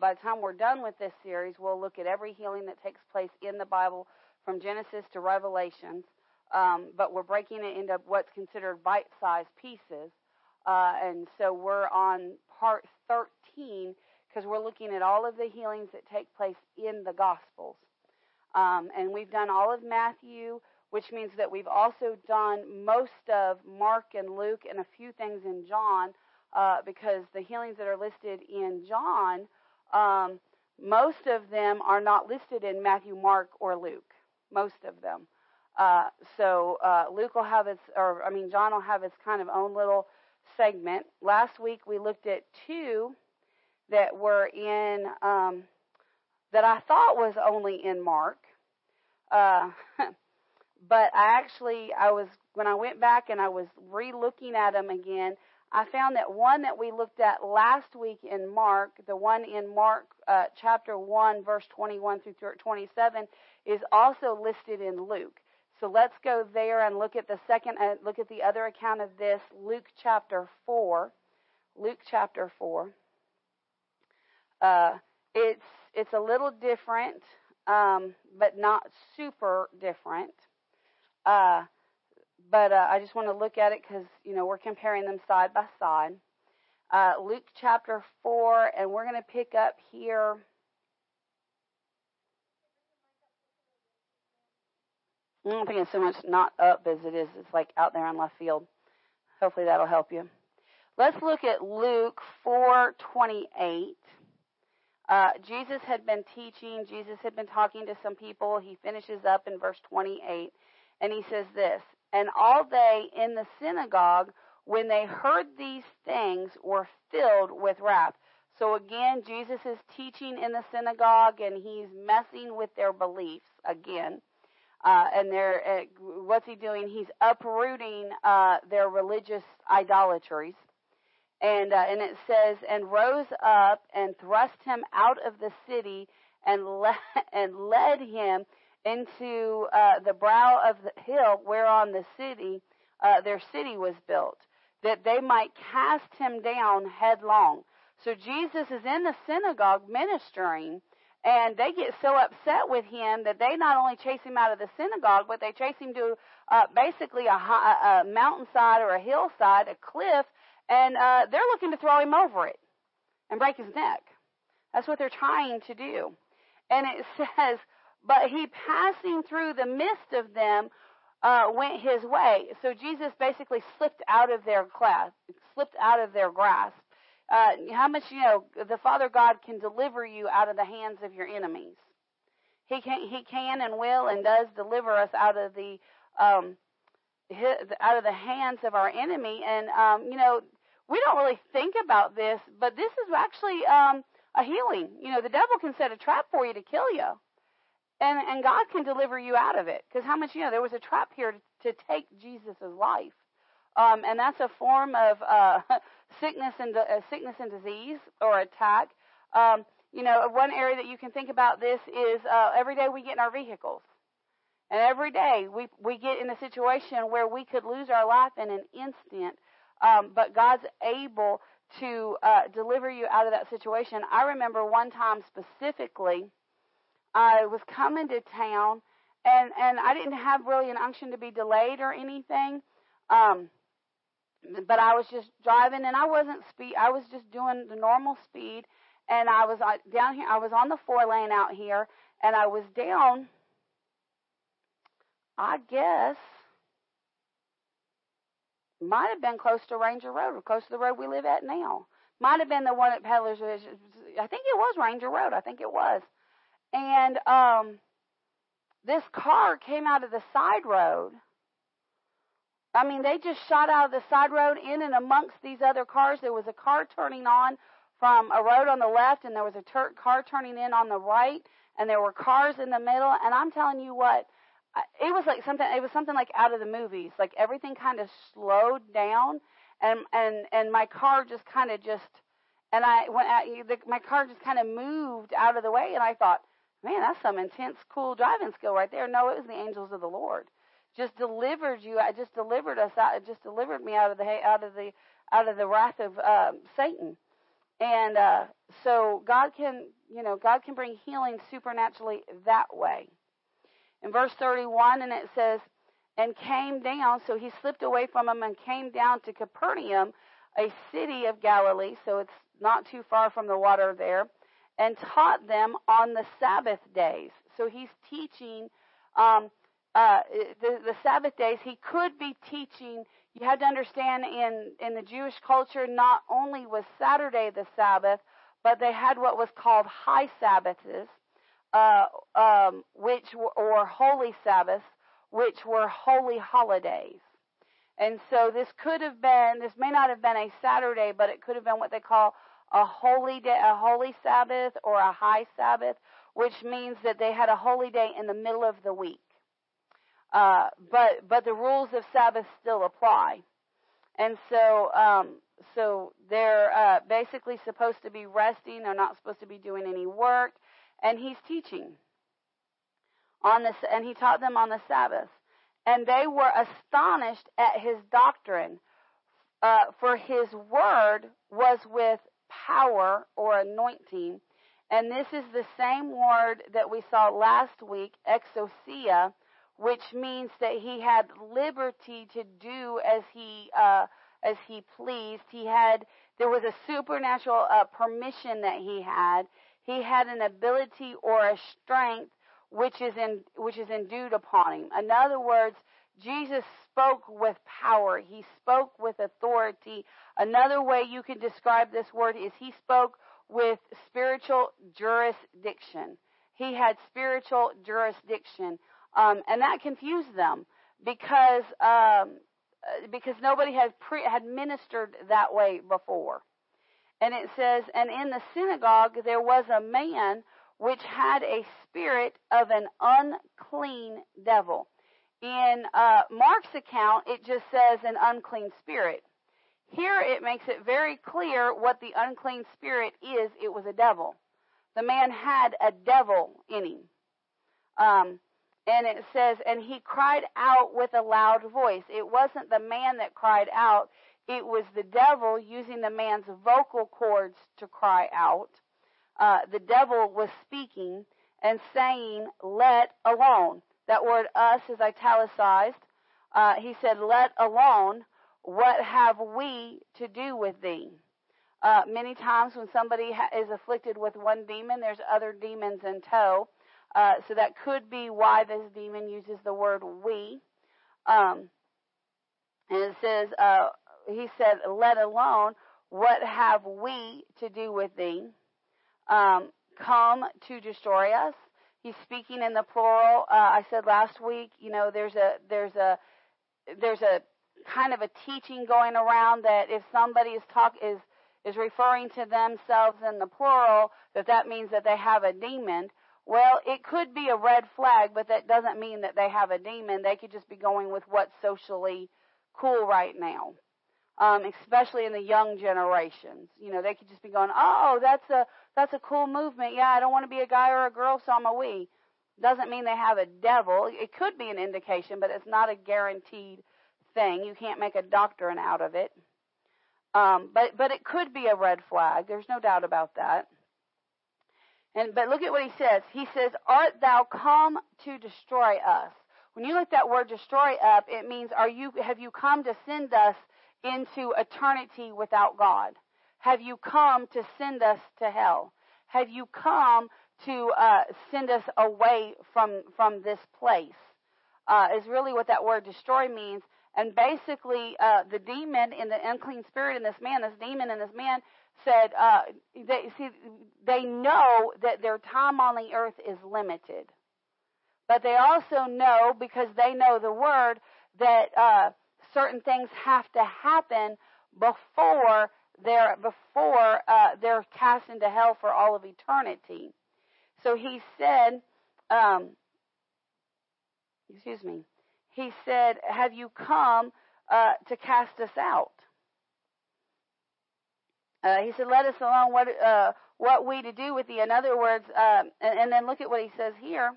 by the time we're done with this series, we'll look at every healing that takes place in the Bible from Genesis to Revelations. Um, but we're breaking it into what's considered bite-sized pieces. Uh, and so we're on part 13 because we're looking at all of the healings that take place in the Gospels. Um, and we've done all of Matthew, which means that we've also done most of Mark and Luke and a few things in John, uh, because the healings that are listed in John, um, most of them are not listed in Matthew, Mark, or Luke. Most of them. Uh, so uh, Luke will have its, or I mean, John will have its kind of own little segment. Last week we looked at two that were in um, that I thought was only in Mark. Uh, but I actually, I was, when I went back and I was re-looking at them again, I found that one that we looked at last week in Mark, the one in Mark uh, chapter 1, verse 21 through 27, is also listed in Luke. So let's go there and look at the second, uh, look at the other account of this, Luke chapter 4. Luke chapter 4. Uh, it's it's a little different, um, but not super different. But uh, I just want to look at it because you know we're comparing them side by side. Uh, Luke chapter four, and we're going to pick up here. I don't think it's so much not up as it is. It's like out there in left field. Hopefully that'll help you. Let's look at Luke 4:28. Uh, Jesus had been teaching, Jesus had been talking to some people. He finishes up in verse 28, and he says this And all they in the synagogue, when they heard these things, were filled with wrath. So again, Jesus is teaching in the synagogue, and he's messing with their beliefs again. Uh, and they're, uh, what's he doing? He's uprooting uh, their religious idolatries and uh, and it says and rose up and thrust him out of the city and le- and led him into uh, the brow of the hill whereon the city uh, their city was built that they might cast him down headlong so jesus is in the synagogue ministering and they get so upset with him that they not only chase him out of the synagogue but they chase him to uh, basically a, high, a mountainside or a hillside a cliff and uh, they're looking to throw him over it and break his neck. That's what they're trying to do. And it says, but he passing through the midst of them uh, went his way. So Jesus basically slipped out of their class, slipped out of their grasp. Uh, how much you know the Father God can deliver you out of the hands of your enemies. He can, he can and will and does deliver us out of the um, out of the hands of our enemy. And um, you know, we don't really think about this, but this is actually um, a healing. You know, the devil can set a trap for you to kill you, and and God can deliver you out of it. Because how much you know there was a trap here to, to take Jesus' life, um, and that's a form of uh, sickness and uh, sickness and disease or attack. Um, you know, one area that you can think about this is uh, every day we get in our vehicles. And every day we we get in a situation where we could lose our life in an instant um, but God's able to uh, deliver you out of that situation. I remember one time specifically, I was coming to town, and and I didn't have really an unction to be delayed or anything. Um, but I was just driving, and I wasn't speed. I was just doing the normal speed, and I was uh, down here. I was on the four lane out here, and I was down. I guess might have been close to Ranger Road or close to the road we live at now. Might have been the one at Peddler's. I think it was Ranger Road. I think it was. And um, this car came out of the side road. I mean, they just shot out of the side road in and amongst these other cars. There was a car turning on from a road on the left, and there was a ter- car turning in on the right, and there were cars in the middle. And I'm telling you what, it was like something it was something like out of the movies like everything kind of slowed down and and and my car just kind of just and i went at the, my car just kind of moved out of the way and i thought man that's some intense cool driving skill right there. No it was the angels of the lord. Just delivered you i just delivered us out just delivered me out of the out of the out of the wrath of uh, satan. And uh, so God can, you know, God can bring healing supernaturally that way. In verse 31, and it says, and came down, so he slipped away from them and came down to Capernaum, a city of Galilee, so it's not too far from the water there, and taught them on the Sabbath days. So he's teaching um, uh, the, the Sabbath days. He could be teaching. You have to understand in in the Jewish culture, not only was Saturday the Sabbath, but they had what was called high Sabbaths, uh, um, which were, or holy Sabbaths, which were holy holidays. And so this could have been, this may not have been a Saturday, but it could have been what they call a holy day, a holy Sabbath or a high Sabbath, which means that they had a holy day in the middle of the week. Uh, but but the rules of Sabbath still apply, and so um, so they're uh, basically supposed to be resting. They're not supposed to be doing any work, and he's teaching on this, and he taught them on the Sabbath, and they were astonished at his doctrine, uh, for his word was with power or anointing. And this is the same word that we saw last week, exousia, which means that he had liberty to do as he uh, as he pleased. He had there was a supernatural uh, permission that he had. He had an ability or a strength which is in which is endued upon him. In other words, Jesus spoke with power. He spoke with authority. Another way you can describe this word is he spoke with spiritual jurisdiction. He had spiritual jurisdiction. Um, and that confused them because um, uh, because nobody had pre- had ministered that way before. And it says, and in the synagogue there was a man which had a spirit of an unclean devil. In uh, Mark's account, it just says an unclean spirit. Here it makes it very clear what the unclean spirit is. It was a devil. The man had a devil in him. Um, and it says, and he cried out with a loud voice. It wasn't the man that cried out, it was the devil using the man's vocal cords to cry out. Uh, the devil was speaking and saying, Let alone. That word us is italicized. Uh, he said, Let alone. What have we to do with thee? Uh, many times when somebody ha- is afflicted with one demon, there's other demons in tow. Uh, so that could be why this demon uses the word we. Um, and it says, uh, he said, let alone, what have we to do with thee? Um, come to destroy us. He's speaking in the plural. Uh, I said last week, you know, there's a, there's a, there's a kind of a teaching going around that if somebody is talk, is, is referring to themselves in the plural, that that means that they have a demon. Well, it could be a red flag, but that doesn't mean that they have a demon. They could just be going with what's socially cool right now. Um, especially in the young generations. You know, they could just be going, "Oh, that's a that's a cool movement. Yeah, I don't want to be a guy or a girl, so I'm a we." Doesn't mean they have a devil. It could be an indication, but it's not a guaranteed thing. You can't make a doctrine out of it. Um, but but it could be a red flag. There's no doubt about that. And but look at what he says. He says, "Art thou come to destroy us?" When you look that word "destroy" up, it means, "Are you? Have you come to send us into eternity without God? Have you come to send us to hell? Have you come to uh, send us away from from this place?" Uh, is really what that word "destroy" means. And basically, uh, the demon in the unclean spirit in this man, this demon in this man, said uh, they see they know that their time on the earth is limited, but they also know because they know the word that uh, certain things have to happen before they're before uh, they're cast into hell for all of eternity. So he said, um, excuse me, he said, "Have you come uh, to cast us out?" Uh, he said, "Let us alone. What uh, what we to do with thee?" In other words, uh, and, and, then look at what he says here.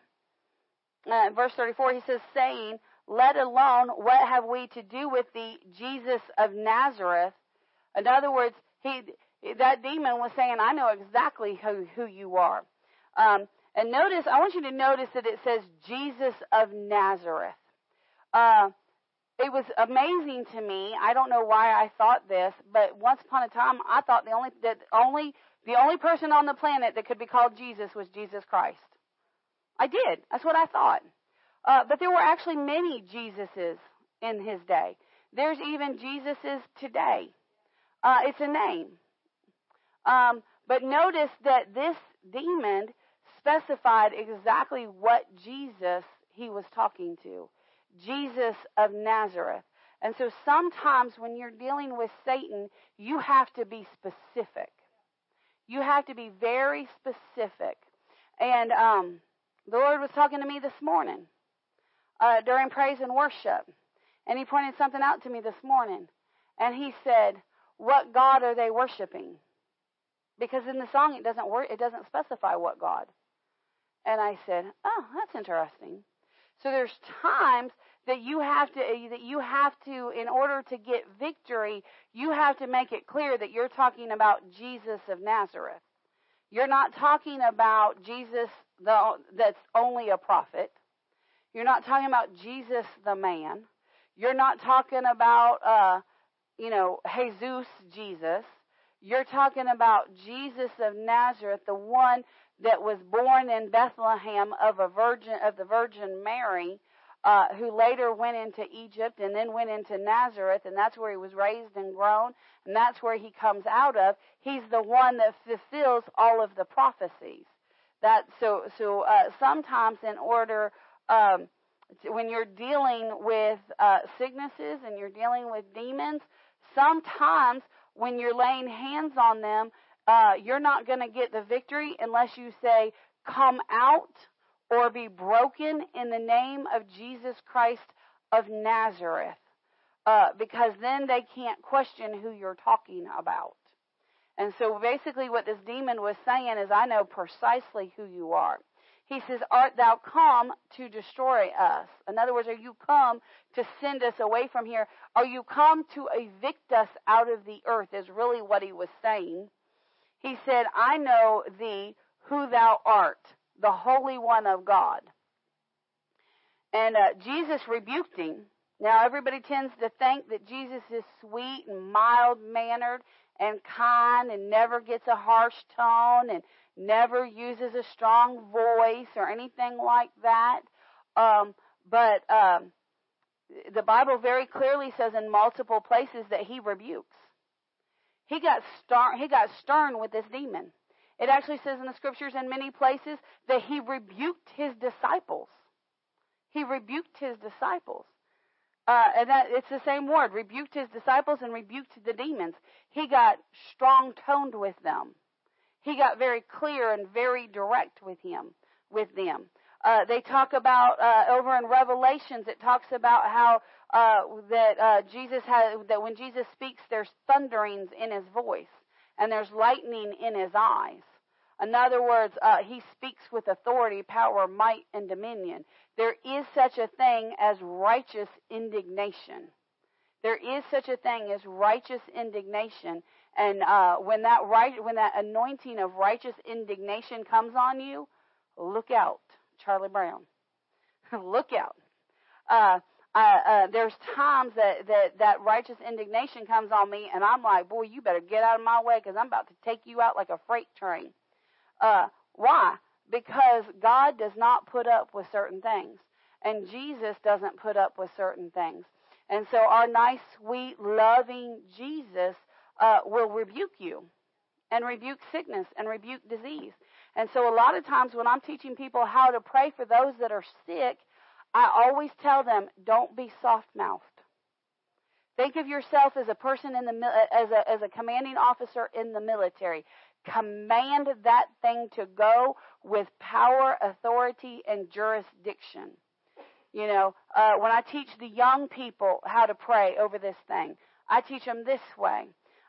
Uh, verse 34, he says, "Saying, Let alone. What have we to do with the Jesus of Nazareth?" In other words, he that demon was saying, I know exactly who, who you are. Um, and notice, I want you to notice that it says Jesus of Nazareth. Uh, it was amazing to me. I don't know why I thought this, but once upon a time, I thought the only that only the only person on the planet that could be called Jesus was Jesus Christ. I did. That's what I thought. Uh, but there were actually many Jesuses in his day. There's even Jesuses today. Uh, it's a name. Um, but notice that this demon specified exactly what Jesus he was talking to. Jesus of Nazareth. And so sometimes when you're dealing with Satan, you have to be specific. You have to be very specific. And um, the Lord was talking to me this morning uh, during praise and worship. And he pointed something out to me this morning. And he said, What God are they worshiping? Because in the song it doesn't work, it doesn't specify what God. And I said, Oh, that's interesting. So there's times that you have to that you have to in order to get victory, you have to make it clear that you're talking about Jesus of Nazareth. You're not talking about Jesus the, that's only a prophet. You're not talking about Jesus the man. You're not talking about, uh, you know, Jesus, Jesus. You're talking about Jesus of Nazareth, the one that was born in Bethlehem of a virgin of the Virgin Mary, uh, who later went into Egypt and then went into Nazareth, and that's where he was raised and grown, and that's where he comes out of. He's the one that fulfills all of the prophecies. That so so uh, sometimes in order um, when you're dealing with uh, sicknesses and you're dealing with demons, sometimes when you're laying hands on them, uh, you're not going to get the victory unless you say, "Come out." Or be broken in the name of Jesus Christ of Nazareth. Uh, because then they can't question who you're talking about. And so basically, what this demon was saying is, I know precisely who you are. He says, Art thou come to destroy us? In other words, are you come to send us away from here? Are you come to evict us out of the earth? Is really what he was saying. He said, I know thee, who thou art, the Holy One of God. And uh, Jesus rebuked him. Now, everybody tends to think that Jesus is sweet and mild mannered and kind and never gets a harsh tone and never uses a strong voice or anything like that. Um, but um, the Bible very clearly says in multiple places that he rebukes. He got stern, he got stern with this demon. It actually says in the scriptures in many places that he rebuked his disciples. He rebuked his disciples. Uh, and that it's the same word, rebuked his disciples and rebuked the demons. He got strong toned with them. He got very clear and very direct with him, with them. Uh, they talk about uh, over in Revelations. It talks about how uh, that uh, Jesus has that when Jesus speaks, there's thunderings in his voice and there's lightning in his eyes. In other words, uh, he speaks with authority, power, might, and dominion. There is such a thing as righteous indignation. There is such a thing as righteous indignation, and uh, when that right, when that anointing of righteous indignation comes on you, look out, Charlie Brown. look out. Uh, uh, uh, there's times that, that that righteous indignation comes on me, and I'm like, boy, you better get out of my way because I'm about to take you out like a freight train. Uh, why? Because God does not put up with certain things, and Jesus doesn't put up with certain things. And so our nice, sweet, loving Jesus uh, will rebuke you and rebuke sickness and rebuke disease. And so a lot of times when I'm teaching people how to pray for those that are sick, I always tell them, don't be soft-mouthed. Think of yourself as a person in the as a as a commanding officer in the military command that thing to go with power, authority, and jurisdiction. You know, uh, when I teach the young people how to pray over this thing, I teach them this way.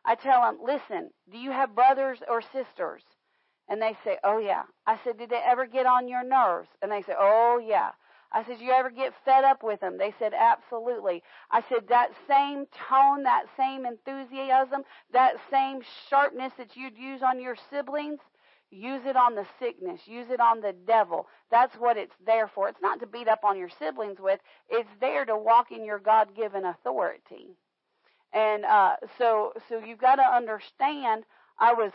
I tell them, listen, do you have brothers or sisters? And they say, oh yeah. I said, did they ever get on your nerves? And they say, oh yeah. I said, you ever get fed up with them? They said, absolutely. I said, that same tone, that same enthusiasm, that same sharpness that you'd use on your siblings, use it on the sickness. Use it on the devil. That's what it's there for. It's not to beat up on your siblings with. It's there to walk in your God-given authority. And, uh, so, so you've got to understand, I was,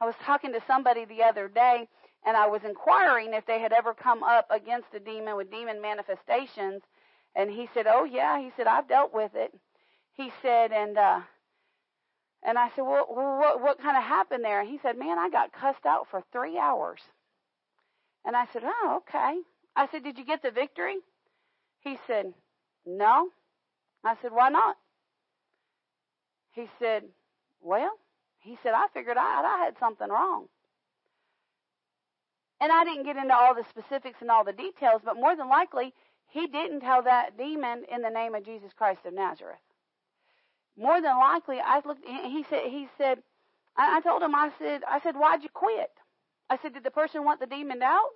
I was talking to somebody the other day and I was inquiring if they had ever come up against a demon with demon manifestations. And he said, "Oh yeah." He said, "I've dealt with it." He said, and uh, and I said, "Well, what what kind of happened there?" And he said, "Man, I got cussed out for three hours." And I said, "Oh, okay." I said, "Did you get the victory?" He said, "No." I said, "Why not?" He said, "Well," he said, "I figured out I had something wrong." And I didn't get into all the specifics and all the details, but more than likely, he didn't tell that demon in the name of Jesus Christ of Nazareth. More than likely, I looked. He said. He said. I, told him. I said. I said, why'd you quit? I said, did the person want the demon out?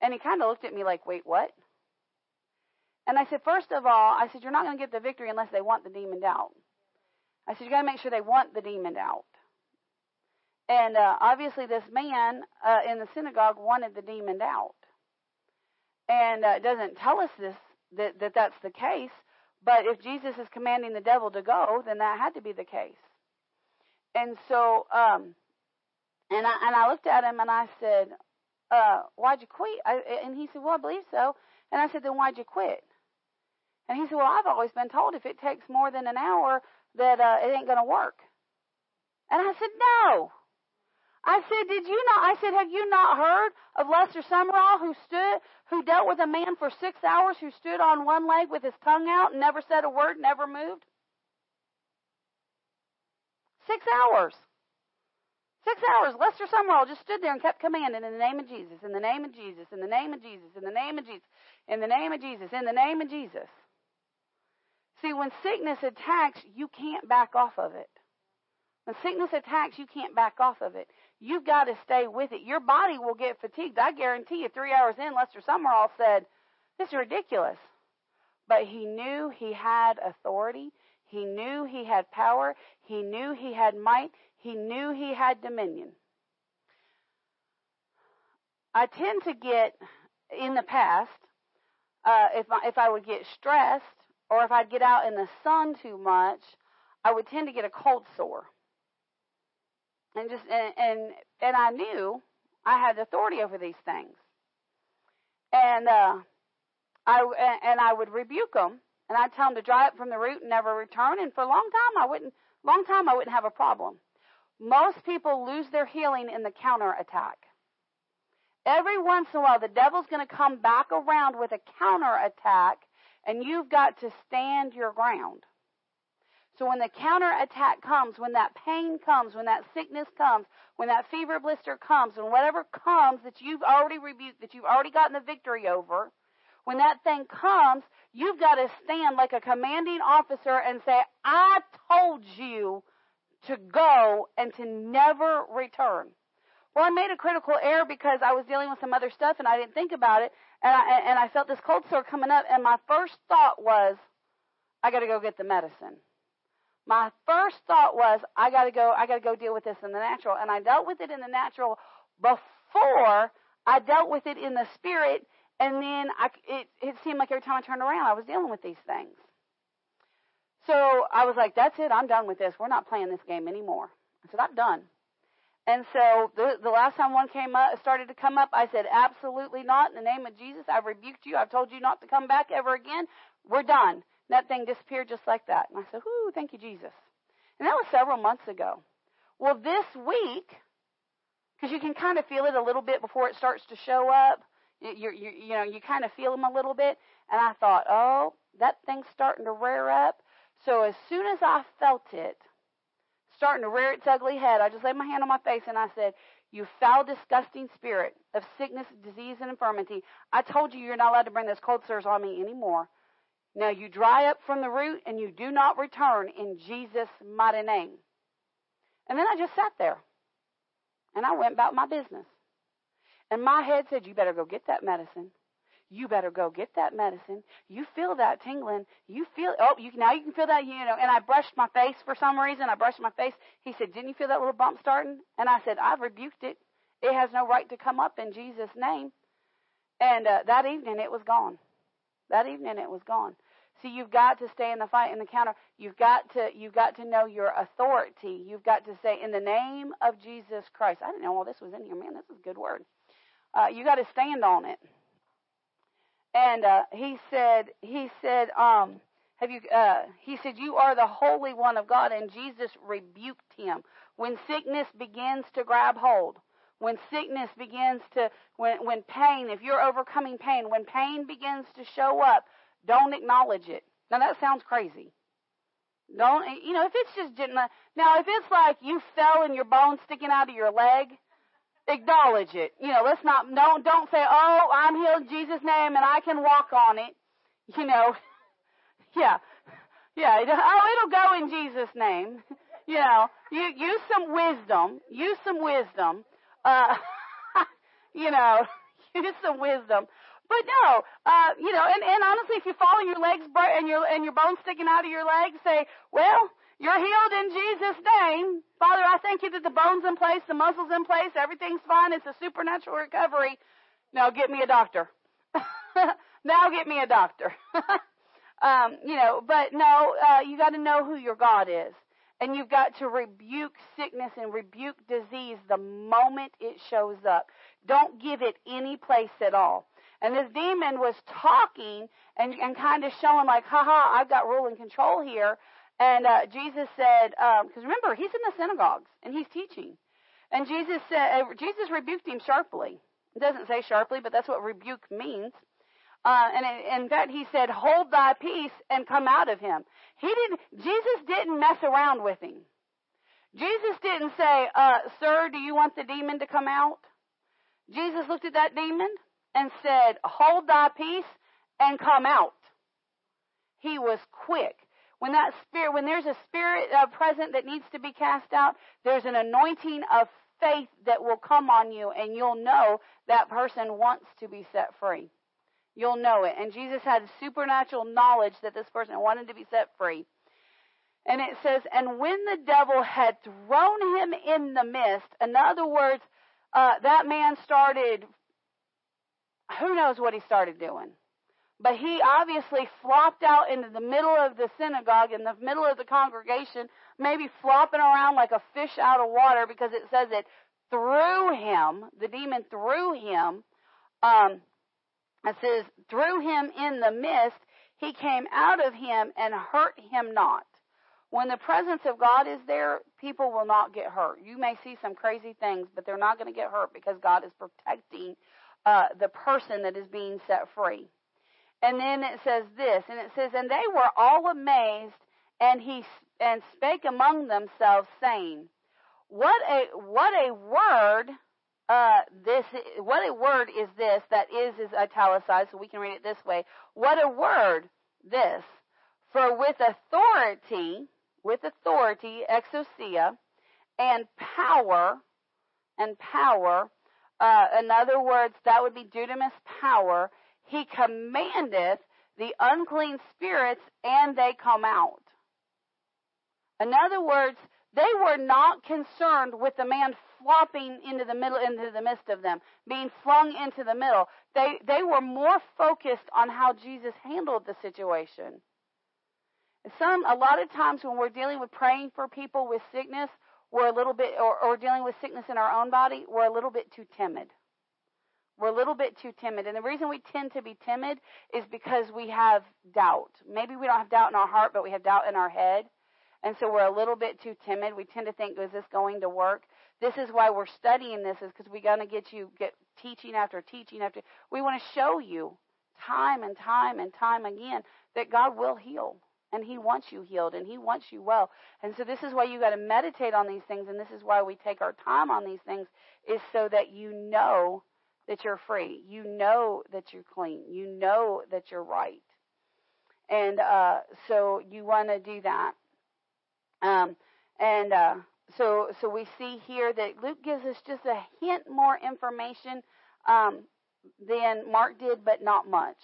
And he kind of looked at me like, wait, what? And I said, first of all, I said, you're not going to get the victory unless they want the demon out. I said, you got to make sure they want the demon out. And uh, obviously, this man uh, in the synagogue wanted the demon out. And uh, it doesn't tell us this that, that that's the case. But if Jesus is commanding the devil to go, then that had to be the case. And so, um, and I and I looked at him and I said, uh, "Why'd you quit?" I, and he said, "Well, I believe so." And I said, "Then why'd you quit?" And he said, "Well, I've always been told if it takes more than an hour that uh, it ain't going to work." And I said, "No." I said, did you not? I said, have you not heard of Lester Sumrall who stood, who dealt with a man for six hours who stood on one leg with his tongue out and never said a word, never moved? Six hours. Six hours. Lester Sumrall just stood there and kept commanding in the name of Jesus, in the name of Jesus, in the name of Jesus, in the name of Jesus, in the name of Jesus, in the name of Jesus. See, when sickness attacks, you can't back off of it. When sickness attacks, you can't back off of it. You've got to stay with it. Your body will get fatigued. I guarantee you, three hours in, Lester Sumrall said, This is ridiculous. But he knew he had authority. He knew he had power. He knew he had might. He knew he had dominion. I tend to get, in the past, uh, if, I, if I would get stressed or if I'd get out in the sun too much, I would tend to get a cold sore and just and and, and I knew I had authority over these things, and uh, I and I would rebuke them, and I'd tell them to dry up from the root and never return. And for a long time, I wouldn't. Long time, I wouldn't have a problem. Most people lose their healing in the counter attack. Every once in a while, the devil's going to come back around with a counter attack, and you've got to stand your ground. So when the counterattack comes, when that pain comes, when that sickness comes, when that fever blister comes, when whatever comes that you've already rebuked, that you've already gotten the victory over, when that thing comes, you've got to stand like a commanding officer and say, I told you to go and to never return. Well, I made a critical error because I was dealing with some other stuff and I didn't think about it, and I, and I felt this cold sore coming up, and my first thought was, I got to go get the medicine my first thought was, I got to go, I got to go deal with this in the natural. And I dealt with it in the natural before I dealt with it in the spirit. And then I, it, it seemed like every time I turned around, I was dealing with these things. So I was like, that's it. I'm done with this. We're not playing this game anymore. I said, I'm done. And so the, the last time one came up, started to come up, I said, absolutely not. In the name of Jesus, I've rebuked you. I've told you not to come back ever again. We're done. And That thing disappeared just like that. And I said, Whoo, thank you, Jesus. And that was several months ago. Well, this week, because you can kind of feel it a little bit before it starts to show up. You, you, you know, you kind of feel them a little bit. And I thought, oh, that thing's starting to rear up. So as soon as I felt it starting to rear its ugly head, I just laid my hand on my face and I said, you foul, disgusting spirit of sickness, disease, and infirmity. I told you you're not allowed to bring those cold sores on me anymore. Now you dry up from the root and you do not return in Jesus' mighty name. And then I just sat there. And I went about my business. And my head said, You better go get that medicine. You better go get that medicine. You feel that tingling. You feel oh, you now you can feel that you know. And I brushed my face for some reason. I brushed my face. He said, "Didn't you feel that little bump starting?" And I said, "I've rebuked it. It has no right to come up in Jesus' name." And uh, that evening, it was gone. That evening, it was gone. See, you've got to stay in the fight in the counter. You've got to you've got to know your authority. You've got to say, "In the name of Jesus Christ." I didn't know all this was in here, man. This is a good word. Uh, you got to stand on it. And uh, he said, he said, um, have you? Uh, he said, you are the Holy One of God, and Jesus rebuked him when sickness begins to grab hold. When sickness begins to, when when pain, if you're overcoming pain, when pain begins to show up, don't acknowledge it. Now that sounds crazy. Don't you know if it's just now if it's like you fell and your bone sticking out of your leg, acknowledge it. You know, let's not don't don't say, "Oh, I'm healed in Jesus' name and I can walk on it." You know, yeah, yeah. Oh, it'll go in Jesus' name. You know, you use some wisdom. Use some wisdom. Uh, you know, use some wisdom. But no, uh, you know, and, and honestly, if you fall and your legs break and your and your bones sticking out of your legs, say, well, you're healed in Jesus' name. Father, I thank you that the bones in place, the muscles in place, everything's fine. It's a supernatural recovery. Now get me a doctor. now get me a doctor. um, you know, but no, uh, you got to know who your God is. And you've got to rebuke sickness and rebuke disease the moment it shows up. Don't give it any place at all. And this demon was talking and, and kind of showing like, haha, I've got rule and control here. And uh, Jesus said, because um, remember, he's in the synagogues and he's teaching. And Jesus said, uh, Jesus rebuked him sharply. It doesn't say sharply, but that's what rebuke means. Uh, and in fact, he said, "Hold thy peace and come out of him." He didn't. Jesus didn't mess around with him. Jesus didn't say, uh, "Sir, do you want the demon to come out?" Jesus looked at that demon and said, "Hold thy peace and come out." He was quick. When that spirit, when there's a spirit uh, present that needs to be cast out, there's an anointing of faith that will come on you, and you'll know that person wants to be set free. You'll know it. And Jesus had supernatural knowledge that this person wanted to be set free. And it says, and when the devil had thrown him in the mist, in other words, uh, that man started, who knows what he started doing. But he obviously flopped out into the middle of the synagogue, in the middle of the congregation, maybe flopping around like a fish out of water because it says it threw him, the demon threw him, um, it says, threw him in the mist, he came out of him and hurt him not. When the presence of God is there, people will not get hurt. You may see some crazy things, but they're not going to get hurt because God is protecting uh, the person that is being set free. And then it says this, and it says, and they were all amazed, and he and spake among themselves, saying, "What a what a word! Uh, this what a word is this? That is is italicized, so we can read it this way. What a word this! For with authority, with authority, exousia, and power, and power. Uh, in other words, that would be dunamis power he commandeth the unclean spirits and they come out. In other words, they were not concerned with the man flopping into the middle, into the midst of them, being flung into the middle. They, they were more focused on how Jesus handled the situation. Some, a lot of times when we're dealing with praying for people with sickness, we're a little bit, or, or dealing with sickness in our own body, we're a little bit too timid. We're a little bit too timid. And the reason we tend to be timid is because we have doubt. Maybe we don't have doubt in our heart, but we have doubt in our head. And so we're a little bit too timid. We tend to think, is this going to work? This is why we're studying this is because we're going to get you get teaching after teaching after. We want to show you time and time and time again that God will heal and he wants you healed and he wants you well. And so this is why you got to meditate on these things and this is why we take our time on these things is so that you know that you're free. You know that you're clean. You know that you're right. And uh, so you want to do that. Um, and uh, so so we see here that Luke gives us just a hint more information. Um, than Mark did, but not much.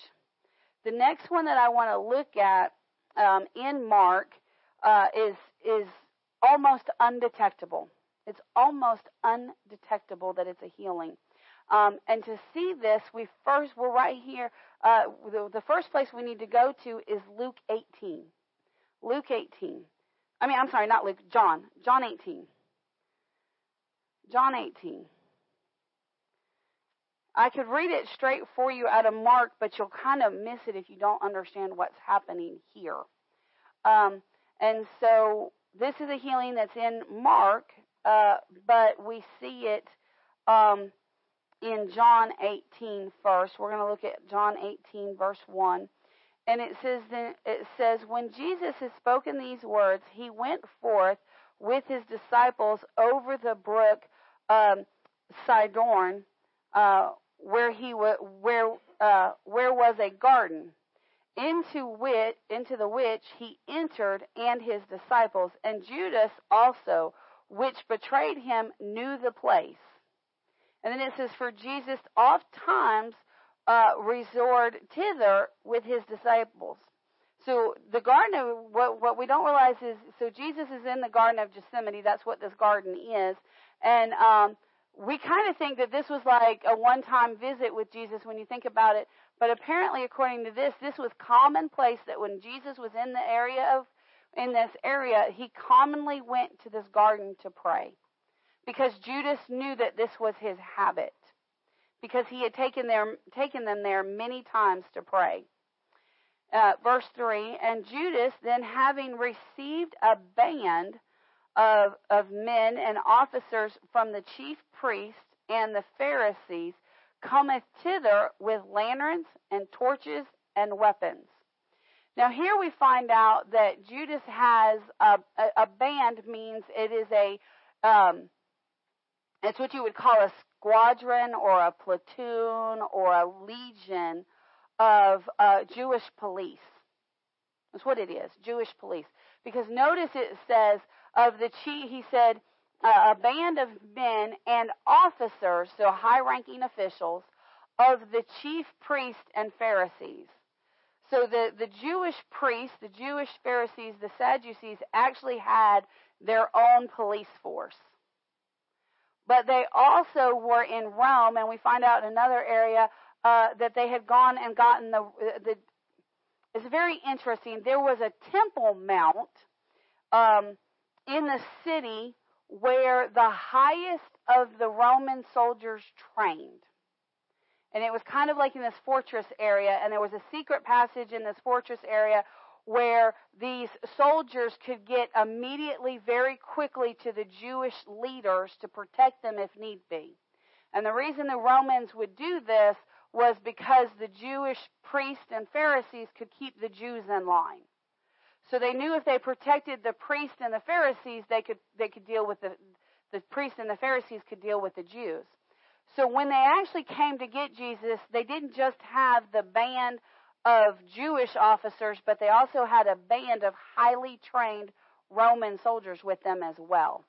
The next one that I want to look at um, in Mark uh, is is almost undetectable. It's almost undetectable that it's a healing. Um, and to see this, we first we're right here. Uh, the, the first place we need to go to is Luke 18. Luke 18. I mean, I'm sorry, not Luke. John. John 18. John 18. I could read it straight for you out of Mark, but you'll kind of miss it if you don't understand what's happening here. Um, and so this is a healing that's in Mark, uh, but we see it um, in John 18 first. We're going to look at John 18 verse 1. And it says then it says when Jesus had spoken these words, he went forth with his disciples over the brook um, Cedron, uh, where he wa- where uh, where was a garden, into which into the which he entered and his disciples, and Judas also, which betrayed him, knew the place. And then it says, For Jesus oft times uh, resort thither with his disciples. So the garden of what what we don't realize is so Jesus is in the Garden of Gethsemane. That's what this garden is, and um, we kind of think that this was like a one-time visit with Jesus when you think about it. But apparently, according to this, this was commonplace that when Jesus was in the area of in this area, he commonly went to this garden to pray because Judas knew that this was his habit because he had taken, taken them there many times to pray. Uh, verse 3 And Judas, then having received a band of, of men and officers from the chief priests and the Pharisees, cometh thither with lanterns and torches and weapons. Now here we find out that Judas has a, a, a band means it is a um, it's what you would call a squadron or a platoon or a legion of uh, Jewish police. That's what it is, Jewish police. Because notice it says of the chief, he said, uh, a band of men and officers, so high ranking officials, of the chief priests and Pharisees. So the, the Jewish priests, the Jewish Pharisees, the Sadducees actually had their own police force. But they also were in Rome, and we find out in another area uh, that they had gone and gotten the, the. It's very interesting. There was a temple mount um, in the city where the highest of the Roman soldiers trained. And it was kind of like in this fortress area, and there was a secret passage in this fortress area where these soldiers could get immediately, very quickly to the Jewish leaders to protect them if need be. And the reason the Romans would do this was because the Jewish priests and Pharisees could keep the Jews in line. So they knew if they protected the priests and the Pharisees, they could they could deal with the the priests and the Pharisees could deal with the Jews. So when they actually came to get Jesus, they didn't just have the band of Jewish officers, but they also had a band of highly trained Roman soldiers with them as well.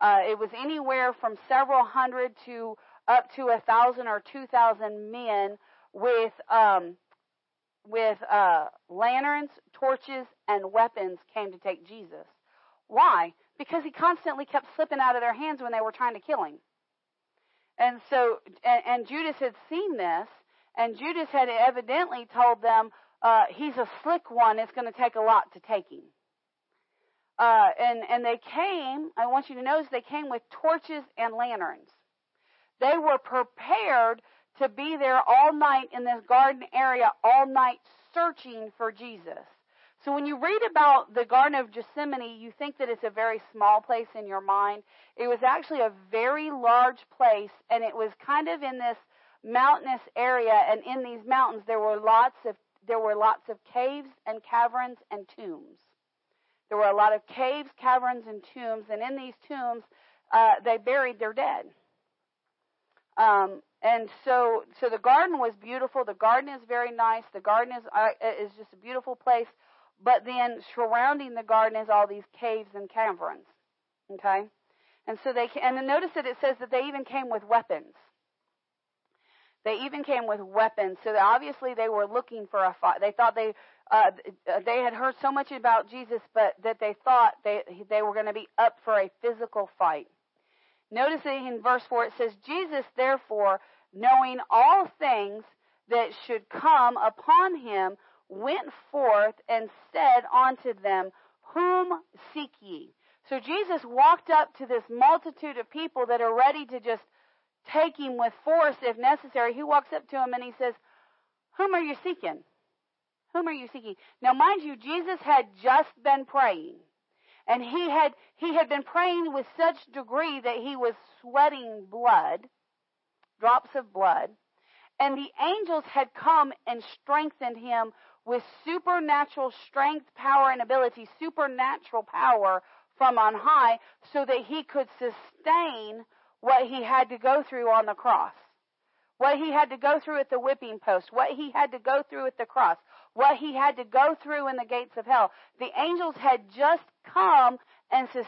Uh, it was anywhere from several hundred to up to a thousand or two thousand men with um, with uh, lanterns, torches, and weapons came to take Jesus. Why? Because he constantly kept slipping out of their hands when they were trying to kill him. And so, and, and Judas had seen this, and Judas had evidently told them, uh, he's a slick one. It's going to take a lot to take him. Uh, and, and they came, I want you to notice they came with torches and lanterns. They were prepared to be there all night in this garden area, all night searching for Jesus. So when you read about the Garden of Gethsemane, you think that it's a very small place in your mind. It was actually a very large place, and it was kind of in this mountainous area, and in these mountains there were lots of there were lots of caves and caverns and tombs. There were a lot of caves, caverns, and tombs, and in these tombs uh, they buried their dead. Um, and so, so the garden was beautiful. The garden is very nice. The garden is uh, is just a beautiful place. But then surrounding the garden is all these caves and caverns. Okay, and so they and notice that it says that they even came with weapons They even came with weapons. So obviously they were looking for a fight. They thought they uh, they had heard so much about Jesus, but that they thought they they were going to be up for a physical fight. Notice in verse four it says, Jesus therefore, knowing all things that should come upon him, went forth and said unto them, Whom seek ye? So Jesus walked up to this multitude of people that are ready to just take him with force if necessary. He walks up to him and he says, Whom are you seeking? Whom are you seeking? Now, mind you, Jesus had just been praying. And he had, he had been praying with such degree that he was sweating blood, drops of blood. And the angels had come and strengthened him with supernatural strength, power, and ability, supernatural power from on high, so that he could sustain what he had to go through on the cross. What he had to go through at the whipping post, what he had to go through at the cross, what he had to go through in the gates of hell. The angels had just come and to,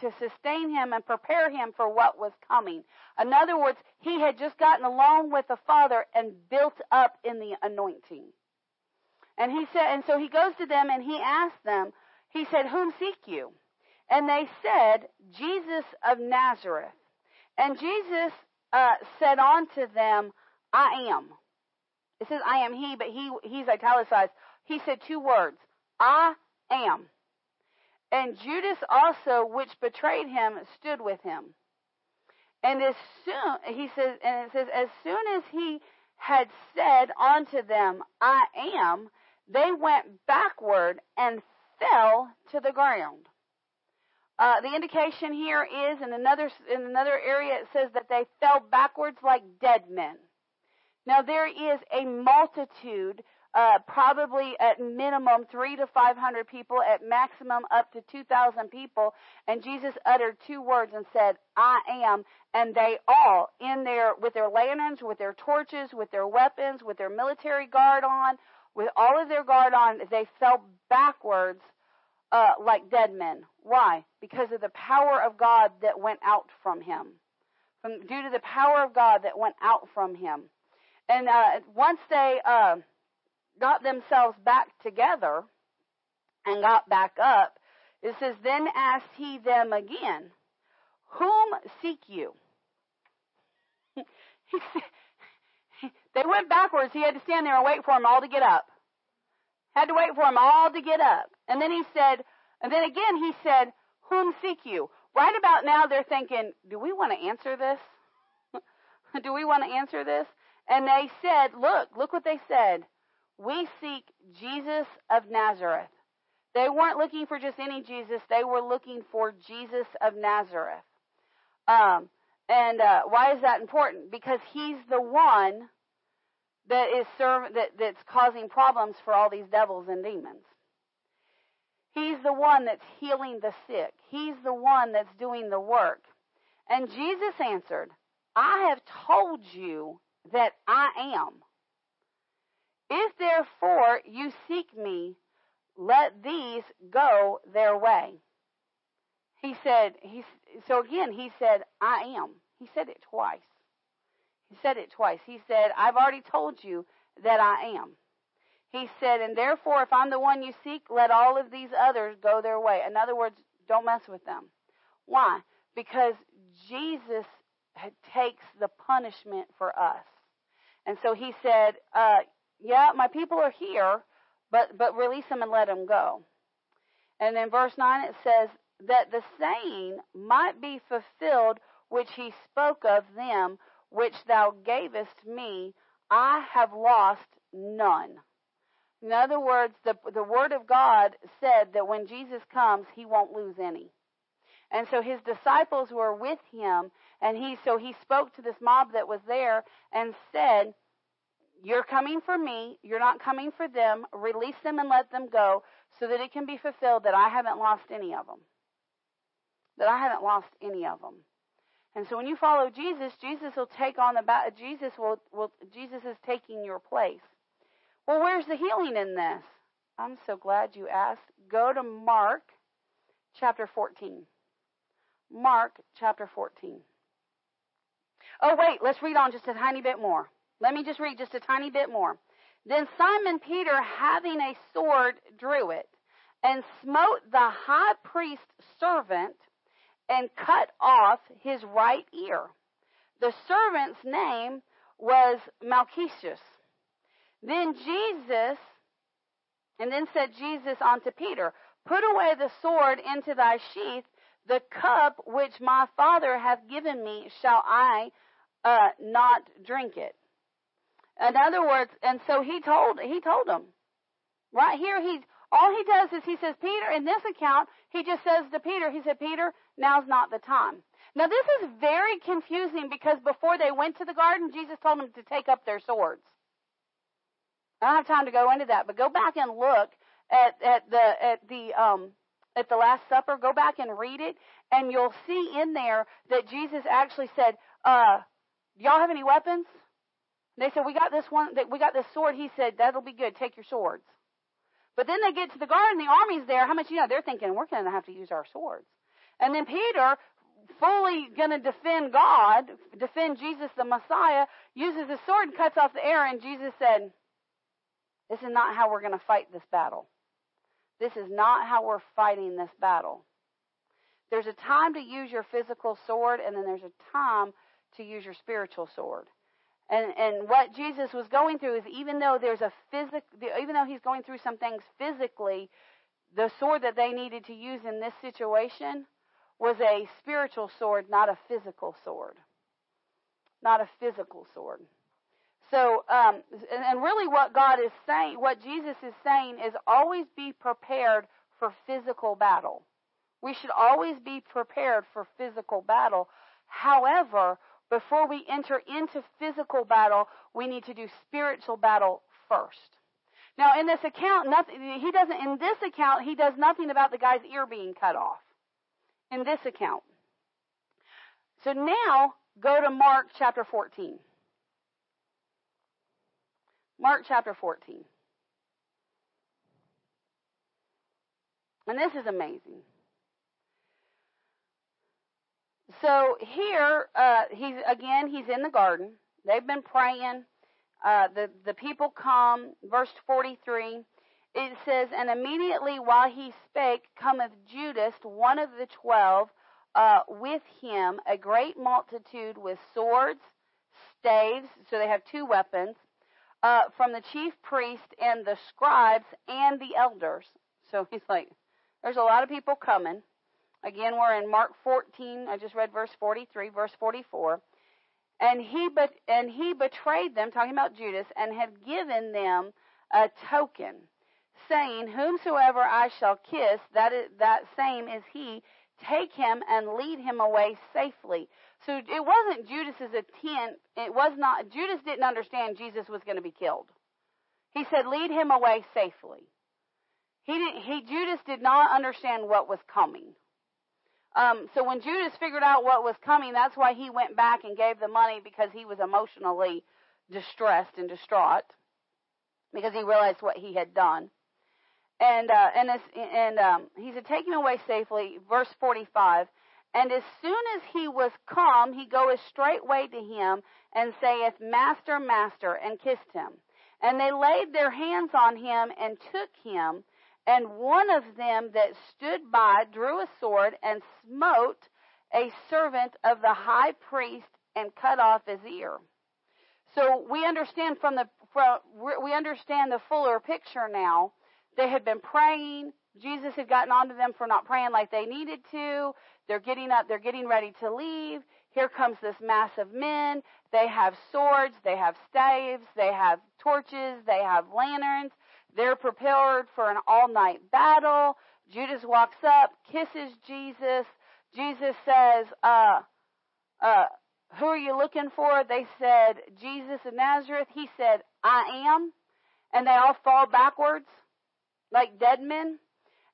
to sustain him and prepare him for what was coming. In other words, he had just gotten along with the Father and built up in the anointing. And he said, and so he goes to them and he asked them, he said, Whom seek you? And they said, Jesus of Nazareth. And Jesus uh, said unto them, I am. It says I am he, but he he's italicized. He said two words, I am. And Judas also, which betrayed him, stood with him. And as soon he says, and it says, as soon as he had said unto them, I am, they went backward and fell to the ground. Uh, the indication here is in another in another area it says that they fell backwards like dead men. Now there is a multitude, uh, probably at minimum three to five hundred people, at maximum up to two thousand people, and Jesus uttered two words and said, "I am," and they all in there with their lanterns, with their torches, with their weapons, with their military guard on, with all of their guard on, they fell backwards uh, like dead men. Why? Because of the power of God that went out from him. From, due to the power of God that went out from him. And uh, once they uh, got themselves back together and got back up, it says, Then asked he them again, Whom seek you? they went backwards. He had to stand there and wait for them all to get up. Had to wait for them all to get up. And then he said, and then again he said, Whom seek you? Right about now they're thinking, Do we want to answer this? Do we want to answer this? And they said, Look, look what they said. We seek Jesus of Nazareth. They weren't looking for just any Jesus, they were looking for Jesus of Nazareth. Um, and uh, why is that important? Because he's the one that is serv- that, that's causing problems for all these devils and demons. He's the one that's healing the sick. He's the one that's doing the work. And Jesus answered, I have told you that I am. If therefore you seek me, let these go their way. He said, he, so again, he said, I am. He said it twice. He said it twice. He said, I've already told you that I am. He said, and therefore, if I'm the one you seek, let all of these others go their way. In other words, don't mess with them. Why? Because Jesus takes the punishment for us. And so he said, uh, yeah, my people are here, but, but release them and let them go. And in verse 9 it says, that the saying might be fulfilled which he spoke of them, which thou gavest me, I have lost none. In other words, the, the Word of God said that when Jesus comes, he won't lose any. And so his disciples were with him, and he so he spoke to this mob that was there and said, You're coming for me, you're not coming for them, release them and let them go, so that it can be fulfilled that I haven't lost any of them. That I haven't lost any of them. And so when you follow Jesus, Jesus will take on the Jesus will, will Jesus is taking your place. Well, where's the healing in this? I'm so glad you asked. Go to Mark chapter 14. Mark chapter 14. Oh, wait, let's read on just a tiny bit more. Let me just read just a tiny bit more. Then Simon Peter, having a sword, drew it and smote the high priest's servant and cut off his right ear. The servant's name was Malchus. Then Jesus, and then said Jesus unto Peter, Put away the sword into thy sheath. The cup which my Father hath given me, shall I uh, not drink it? In other words, and so he told he told him. Right here, he's all he does is he says, Peter, in this account, he just says to Peter, he said, Peter, now's not the time. Now this is very confusing because before they went to the garden, Jesus told them to take up their swords. I don't have time to go into that, but go back and look at, at the at the um at the Last Supper. Go back and read it, and you'll see in there that Jesus actually said, uh, "Y'all have any weapons?" they said, "We got this one. That we got this sword." He said, "That'll be good. Take your swords." But then they get to the garden, the army's there. How much you know? They're thinking we're going to have to use our swords. And then Peter, fully going to defend God, defend Jesus the Messiah, uses his sword and cuts off the air. And Jesus said, "This is not how we're going to fight this battle. This is not how we're fighting this battle. There's a time to use your physical sword, and then there's a time to use your spiritual sword. And and what Jesus was going through is even though there's a physic, even though he's going through some things physically, the sword that they needed to use in this situation was a spiritual sword, not a physical sword. Not a physical sword. So, um, and, and really, what God is saying, what Jesus is saying, is always be prepared for physical battle. We should always be prepared for physical battle. However, before we enter into physical battle, we need to do spiritual battle first. Now, in this account, nothing, he doesn't, in this account, he does nothing about the guy's ear being cut off. In this account. So now, go to Mark chapter 14. Mark chapter 14. And this is amazing. So here, uh, he's again, he's in the garden. They've been praying. Uh, the the people come. Verse forty three. It says, and immediately while he spake, cometh Judas, one of the twelve, uh, with him a great multitude with swords, staves. So they have two weapons. Uh, from the chief priest and the scribes and the elders. So he's like, there's a lot of people coming. Again, we're in Mark 14. I just read verse 43, verse 44. And he, but, and he betrayed them, talking about Judas, and had given them a token, saying, Whomsoever I shall kiss, that, is, that same is he. Take him and lead him away safely. So it wasn't Judas's intent. It was not, Judas didn't understand Jesus was going to be killed. He said, lead him away safely. He, didn't, he Judas did not understand what was coming. Um, so when Judas figured out what was coming, that's why he went back and gave the money because he was emotionally distressed and distraught because he realized what he had done. And uh, and and um, he said, "Take him away safely." Verse forty-five. And as soon as he was come, he goeth straightway to him and saith, Master, Master, and kissed him. And they laid their hands on him and took him. And one of them that stood by drew a sword and smote a servant of the high priest and cut off his ear. So we understand from the we understand the fuller picture now. They had been praying. Jesus had gotten onto them for not praying like they needed to. They're getting up. They're getting ready to leave. Here comes this mass of men. They have swords. They have staves. They have torches. They have lanterns. They're prepared for an all night battle. Judas walks up, kisses Jesus. Jesus says, uh, uh, who are you looking for? They said, Jesus of Nazareth. He said, I am. And they all fall backwards like dead men.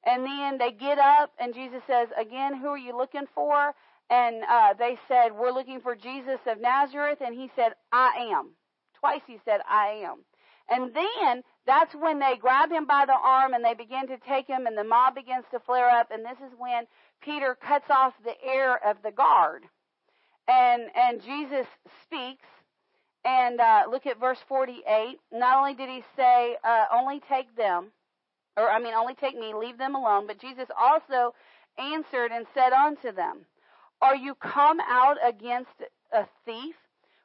And then they get up and Jesus says, again, who are you looking for? And uh, they said, we're looking for Jesus of Nazareth. And he said, I am. Twice he said, I am. And then that's when they grab him by the arm and they begin to take him and the mob begins to flare up. And this is when Peter cuts off the ear of the guard. And, and Jesus speaks and uh, look at verse 48. Not only did he say, uh, only take them, or I mean, only take me, leave them alone, but Jesus also answered and said unto them, Are you come out against a thief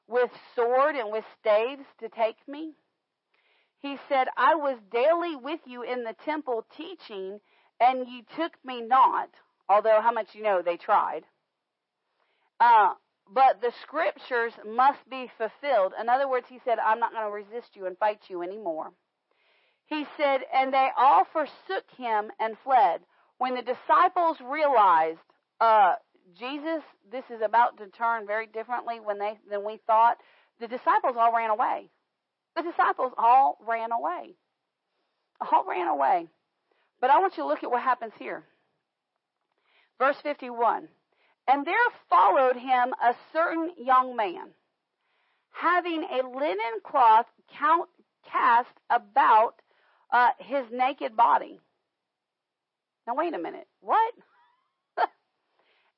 with sword and with staves to take me? He said, I was daily with you in the temple teaching, and you took me not, although how much you know they tried. Uh, but the scriptures must be fulfilled. In other words, he said, I'm not going to resist you and fight you anymore. He said, and they all forsook him and fled. When the disciples realized, uh, Jesus, this is about to turn very differently when they, than we thought, the disciples all ran away. The disciples all ran away. All ran away. But I want you to look at what happens here. Verse 51. And there followed him a certain young man, having a linen cloth count, cast about uh, his naked body. Now, wait a minute. What?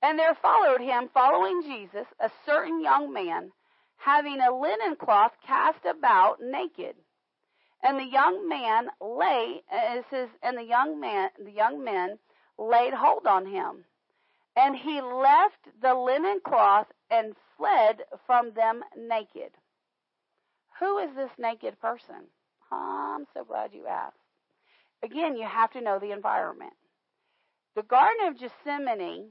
and there followed him, following Jesus, a certain young man, having a linen cloth cast about naked. And the young man lay, it says, and the young man, the young men laid hold on him. And he left the linen cloth and fled from them naked. Who is this naked person? I'm so glad you asked. Again, you have to know the environment. The Garden of Gethsemane,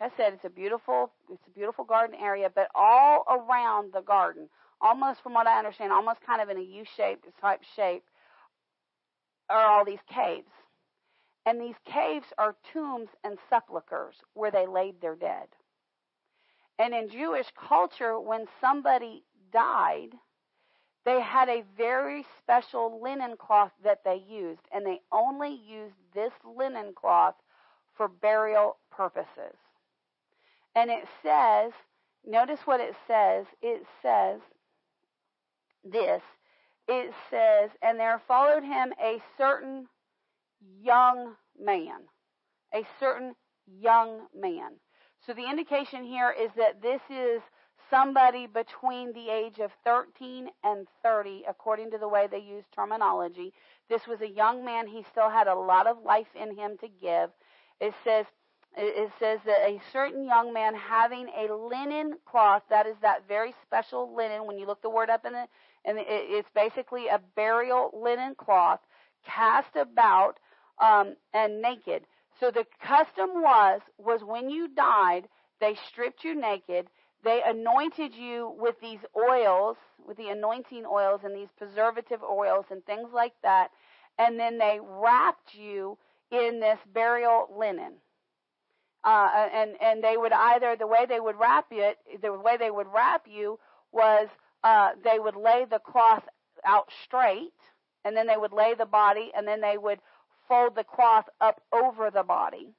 I said it's a beautiful, it's a beautiful garden area, but all around the garden, almost from what I understand, almost kind of in a U-shaped type shape, are all these caves. And these caves are tombs and sepulchres where they laid their dead. And in Jewish culture, when somebody died, they had a very special linen cloth that they used, and they only used this linen cloth for burial purposes. And it says, notice what it says. It says this. It says, and there followed him a certain young man. A certain young man. So the indication here is that this is somebody between the age of 13 and 30, according to the way they use terminology. This was a young man. He still had a lot of life in him to give. It says, it says that a certain young man having a linen cloth, that is that very special linen. When you look the word up in the, and it's basically a burial linen cloth, cast about um, and naked. So the custom was was when you died, they stripped you naked. They anointed you with these oils, with the anointing oils and these preservative oils and things like that, and then they wrapped you in this burial linen. Uh, and and they would either the way they would wrap it, the way they would wrap you was uh, they would lay the cloth out straight, and then they would lay the body, and then they would fold the cloth up over the body.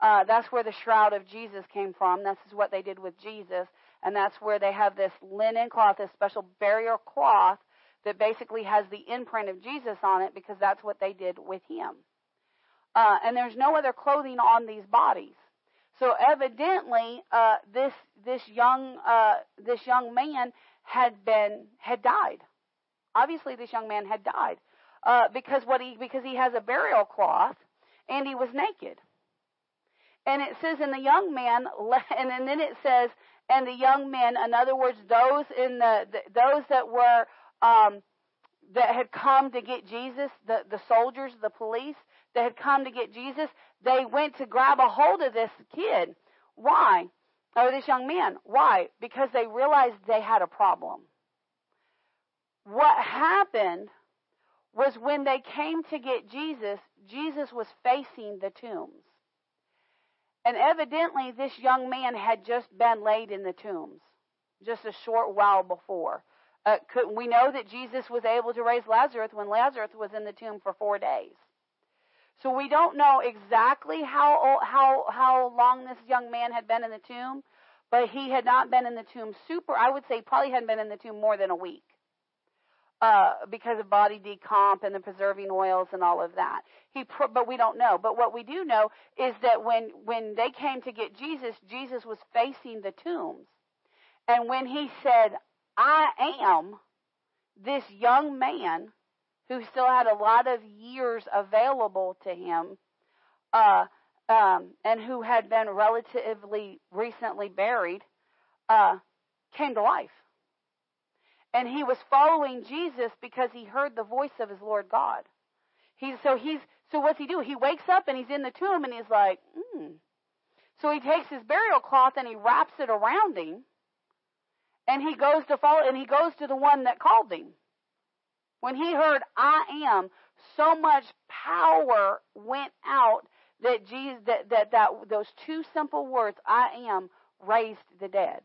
Uh, that's where the shroud of Jesus came from. This is what they did with Jesus. And that's where they have this linen cloth, this special burial cloth that basically has the imprint of Jesus on it because that's what they did with him. Uh, and there's no other clothing on these bodies. So evidently, uh, this this young uh, this young man had been had died. Obviously, this young man had died uh, because what he because he has a burial cloth and he was naked. And it says, and the young man, and then it says, and the young men, in other words, those in the, the those that were um, that had come to get Jesus, the the soldiers, the police that had come to get Jesus, they went to grab a hold of this kid. Why? Or this young man. Why? Because they realized they had a problem. What happened was when they came to get Jesus, Jesus was facing the tombs. And evidently, this young man had just been laid in the tombs just a short while before. Uh, could, we know that Jesus was able to raise Lazarus when Lazarus was in the tomb for four days. So we don't know exactly how how how long this young man had been in the tomb, but he had not been in the tomb super. I would say probably hadn't been in the tomb more than a week uh, because of body decomp and the preserving oils and all of that. He, pr- but we don't know. But what we do know is that when when they came to get Jesus, Jesus was facing the tombs, and when he said, I am this young man who still had a lot of years available to him, uh, um, and who had been relatively recently buried, uh, came to life. And he was following Jesus because he heard the voice of his Lord God. He, so he's, so what's he do? He wakes up and he's in the tomb and he's like, hmm. So he takes his burial cloth and he wraps it around him and he goes to follow, and he goes to the one that called him. When he heard, I am, so much power went out that Jesus, that, that, that those two simple words, I am, raised the dead.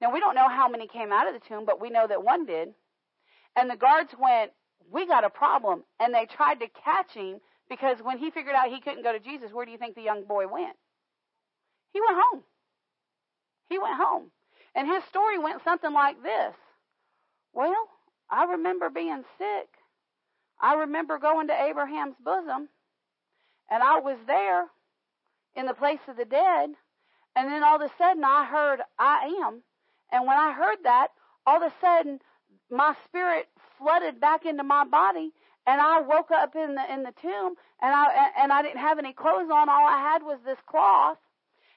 Now we don't know how many came out of the tomb, but we know that one did. And the guards went, we got a problem. And they tried to catch him because when he figured out he couldn't go to Jesus, where do you think the young boy went? He went home. He went home. And his story went something like this. Well, I remember being sick. I remember going to Abraham's bosom. And I was there in the place of the dead. And then all of a sudden I heard, I am. And when I heard that, all of a sudden my spirit flooded back into my body and I woke up in the in the tomb and I and I didn't have any clothes on all I had was this cloth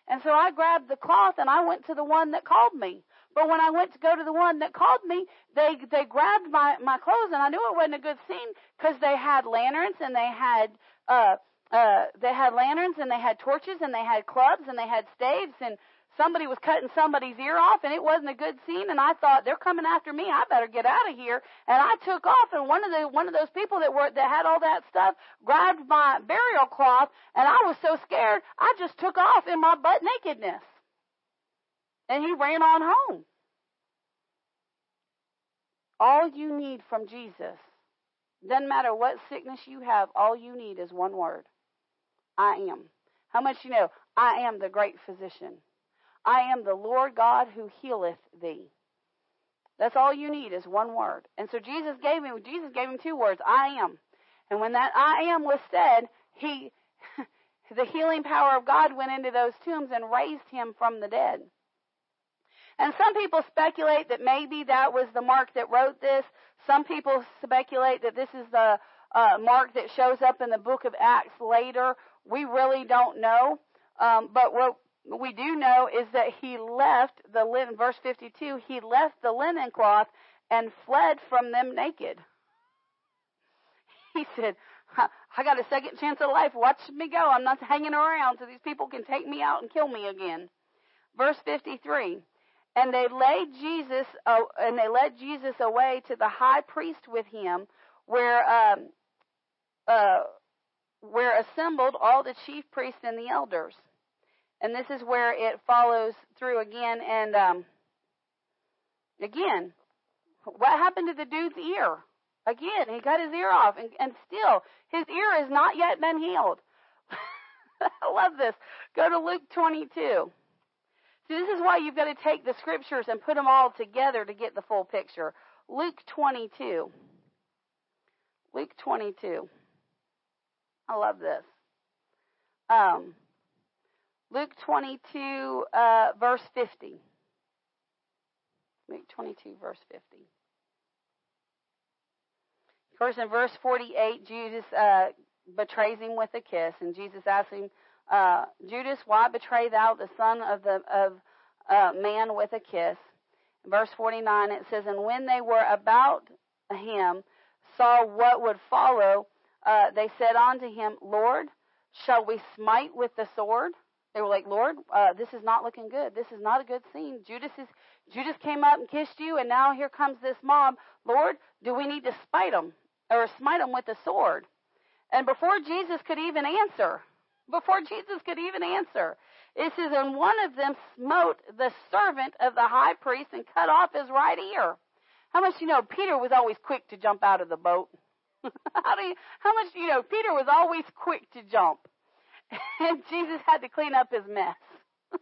and so I grabbed the cloth and I went to the one that called me. But when I went to go to the one that called me, they they grabbed my my clothes and I knew it wasn't a good scene because they had lanterns and they had uh uh they had lanterns and they had torches and they had clubs and they had staves and somebody was cutting somebody's ear off and it wasn't a good scene and I thought they're coming after me. I better get out of here. And I took off and one of the one of those people that were that had all that stuff grabbed my burial cloth and I was so scared I just took off in my butt nakedness. And he ran on home. All you need from Jesus doesn't matter what sickness you have all you need is one word. I am. How much you know? I am the great physician I am the Lord God who healeth thee. That's all you need is one word. And so Jesus gave him Jesus gave him two words, I am. And when that I am was said, he the healing power of God went into those tombs and raised him from the dead. And some people speculate that maybe that was the Mark that wrote this. Some people speculate that this is the uh, Mark that shows up in the book of Acts later. We really don't know. Um, but what we do know is that he left the linen, verse 52, he left the linen cloth and fled from them naked. He said, I got a second chance of life. Watch me go. I'm not hanging around so these people can take me out and kill me again. Verse 53. And they laid Jesus, uh, and they led Jesus away to the high priest with him, where, um, uh, where assembled all the chief priests and the elders. And this is where it follows through again. And um, again, what happened to the dude's ear? Again, he cut his ear off, and, and still his ear has not yet been healed. I love this. Go to Luke 22. See, this is why you've got to take the scriptures and put them all together to get the full picture. Luke 22. Luke 22. I love this. Um, Luke 22, uh, verse 50. Luke 22, verse 50. Of course, in verse 48, Judas uh, betrays him with a kiss, and Jesus asks him, uh, Judas, why betray thou the Son of the of uh, man with a kiss? Verse 49, it says, And when they were about him, saw what would follow, uh, they said unto him, Lord, shall we smite with the sword? They were like, Lord, uh, this is not looking good. This is not a good scene. Judas is Judas came up and kissed you, and now here comes this mob. Lord, do we need to spite them or smite them with a sword? And before Jesus could even answer, before Jesus could even answer, it says, and one of them smote the servant of the high priest and cut off his right ear. How much you know Peter was always quick to jump out of the boat? how do you, how much you know Peter was always quick to jump? and Jesus had to clean up his mess.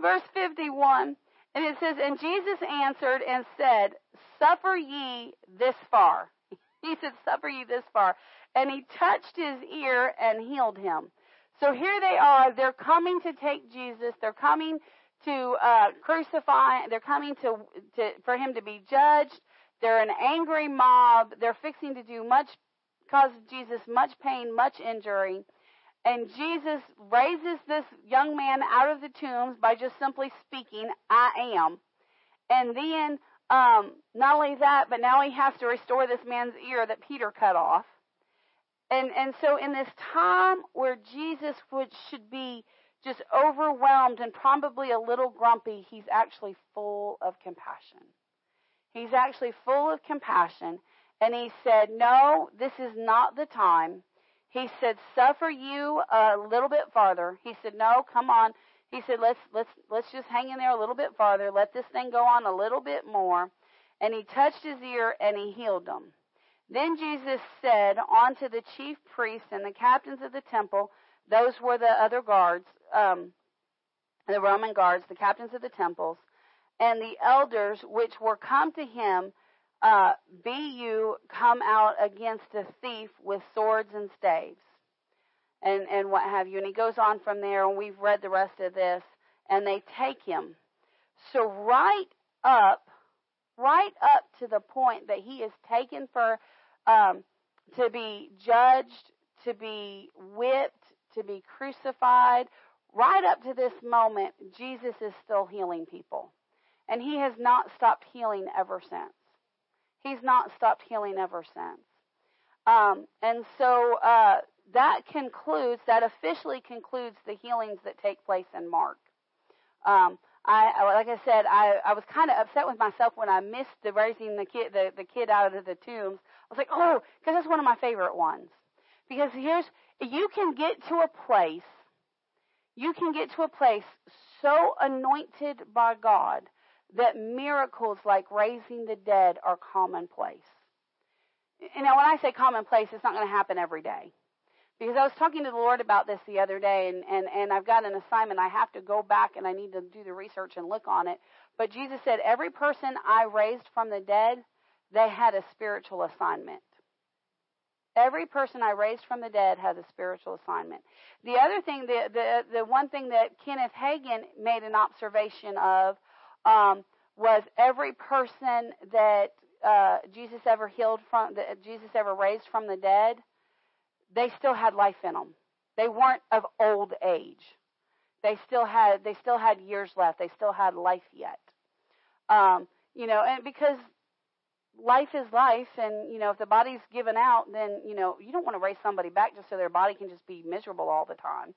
Verse 51, and it says, And Jesus answered and said, Suffer ye this far. He said, Suffer ye this far. And he touched his ear and healed him. So here they are. They're coming to take Jesus. They're coming to uh, crucify. They're coming to, to for him to be judged. They're an angry mob. They're fixing to do much, cause Jesus much pain, much injury. And Jesus raises this young man out of the tombs by just simply speaking, I am. And then, um, not only that, but now he has to restore this man's ear that Peter cut off. And, and so in this time where Jesus would, should be just overwhelmed and probably a little grumpy, he's actually full of compassion. He's actually full of compassion. And he said, No, this is not the time. He said, Suffer you a little bit farther. He said, No, come on. He said, Let's let's let's just hang in there a little bit farther. Let this thing go on a little bit more. And he touched his ear and he healed him. Then Jesus said unto the chief priests and the captains of the temple, those were the other guards, um, the Roman guards, the captains of the temples, and the elders which were come to him, uh, be you come out against a thief with swords and staves, and and what have you. And he goes on from there, and we've read the rest of this, and they take him. So right up, right up to the point that he is taken for um, to be judged, to be whipped, to be crucified. Right up to this moment, Jesus is still healing people. And he has not stopped healing ever since. He's not stopped healing ever since. Um, and so uh, that concludes, that officially concludes the healings that take place in Mark. Um, I, like I said, I, I was kind of upset with myself when I missed the raising the kid, the, the kid out of the tombs. I was like, oh, because that's one of my favorite ones. Because here's, you can get to a place, you can get to a place so anointed by God that miracles like raising the dead are commonplace. You know, when I say commonplace, it's not going to happen every day. Because I was talking to the Lord about this the other day, and, and, and I've got an assignment. I have to go back and I need to do the research and look on it. But Jesus said, Every person I raised from the dead, they had a spiritual assignment. Every person I raised from the dead has a spiritual assignment. The other thing, the, the, the one thing that Kenneth Hagin made an observation of um, was every person that uh, Jesus ever healed from, that Jesus ever raised from the dead, they still had life in them. They weren't of old age. They still had they still had years left. They still had life yet. Um, you know, and because life is life, and you know, if the body's given out, then you know you don't want to raise somebody back just so their body can just be miserable all the time.